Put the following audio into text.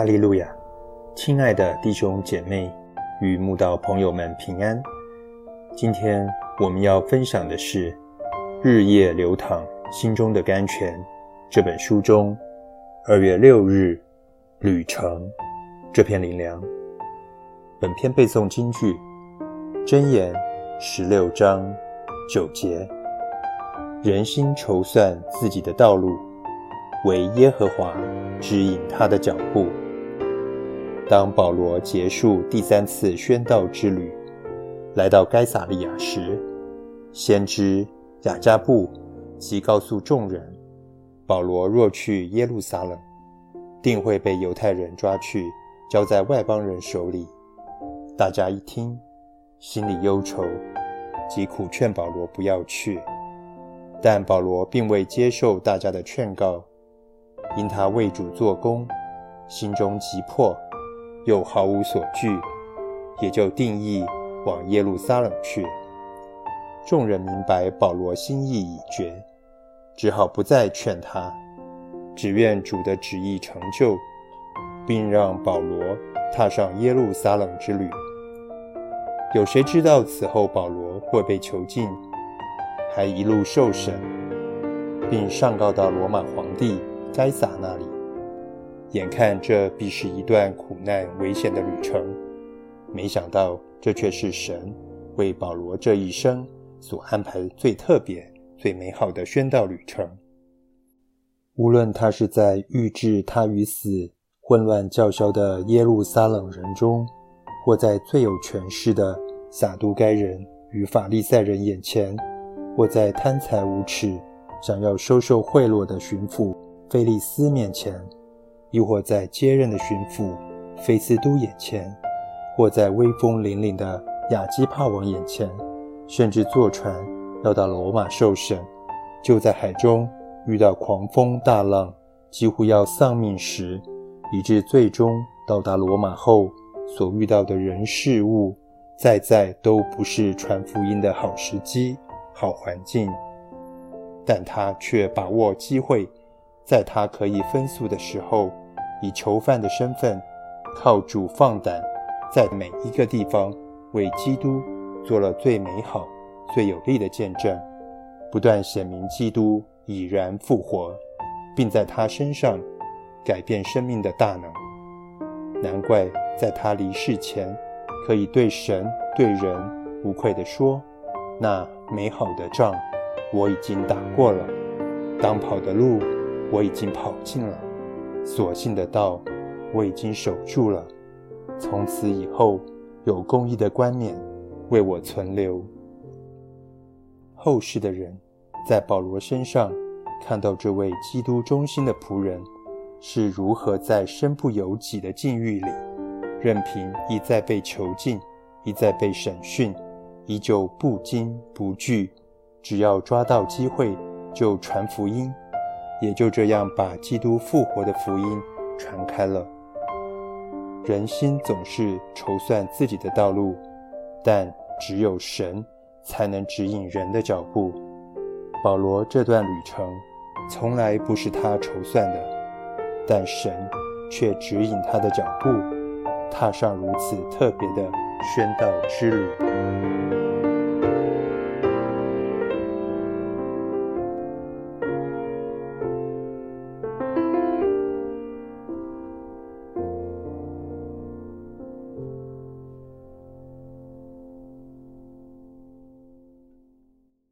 哈利路亚！亲爱的弟兄姐妹与慕道朋友们平安。今天我们要分享的是《日夜流淌心中的甘泉》这本书中二月六日旅程这篇灵粮。本篇背诵金句：箴言十六章九节，人心筹算自己的道路。为耶和华指引他的脚步。当保罗结束第三次宣道之旅，来到该撒利亚时，先知雅加布即告诉众人：保罗若去耶路撒冷，定会被犹太人抓去，交在外邦人手里。大家一听，心里忧愁，即苦劝保罗不要去。但保罗并未接受大家的劝告。因他为主做工，心中急迫，又毫无所惧，也就定义往耶路撒冷去。众人明白保罗心意已决，只好不再劝他，只愿主的旨意成就，并让保罗踏上耶路撒冷之旅。有谁知道此后保罗会被囚禁，还一路受审，并上告到罗马皇帝？该撒那里，眼看这必是一段苦难危险的旅程，没想到这却是神为保罗这一生所安排最特别、最美好的宣道旅程。无论他是在预置他于死、混乱叫嚣的耶路撒冷人中，或在最有权势的撒都该人与法利赛人眼前，或在贪财无耻、想要收受贿赂的巡抚。菲利斯面前，亦或在接任的巡抚菲斯都眼前，或在威风凛凛的亚基帕王眼前，甚至坐船要到罗马受审，就在海中遇到狂风大浪，几乎要丧命时，以致最终到达罗马后所遇到的人事物，再再都不是传福音的好时机、好环境，但他却把握机会。在他可以分诉的时候，以囚犯的身份，靠主放胆，在每一个地方为基督做了最美好、最有力的见证，不断显明基督已然复活，并在他身上改变生命的大能。难怪在他离世前，可以对神、对人无愧地说：“那美好的仗，我已经打过了，当跑的路。”我已经跑尽了，所信的道我已经守住了。从此以后，有公义的冠冕为我存留。后世的人在保罗身上看到这位基督中心的仆人是如何在身不由己的境遇里，任凭一再被囚禁，一再被审讯，依旧不惊不惧，只要抓到机会就传福音。也就这样把基督复活的福音传开了。人心总是筹算自己的道路，但只有神才能指引人的脚步。保罗这段旅程从来不是他筹算的，但神却指引他的脚步，踏上如此特别的宣道之旅。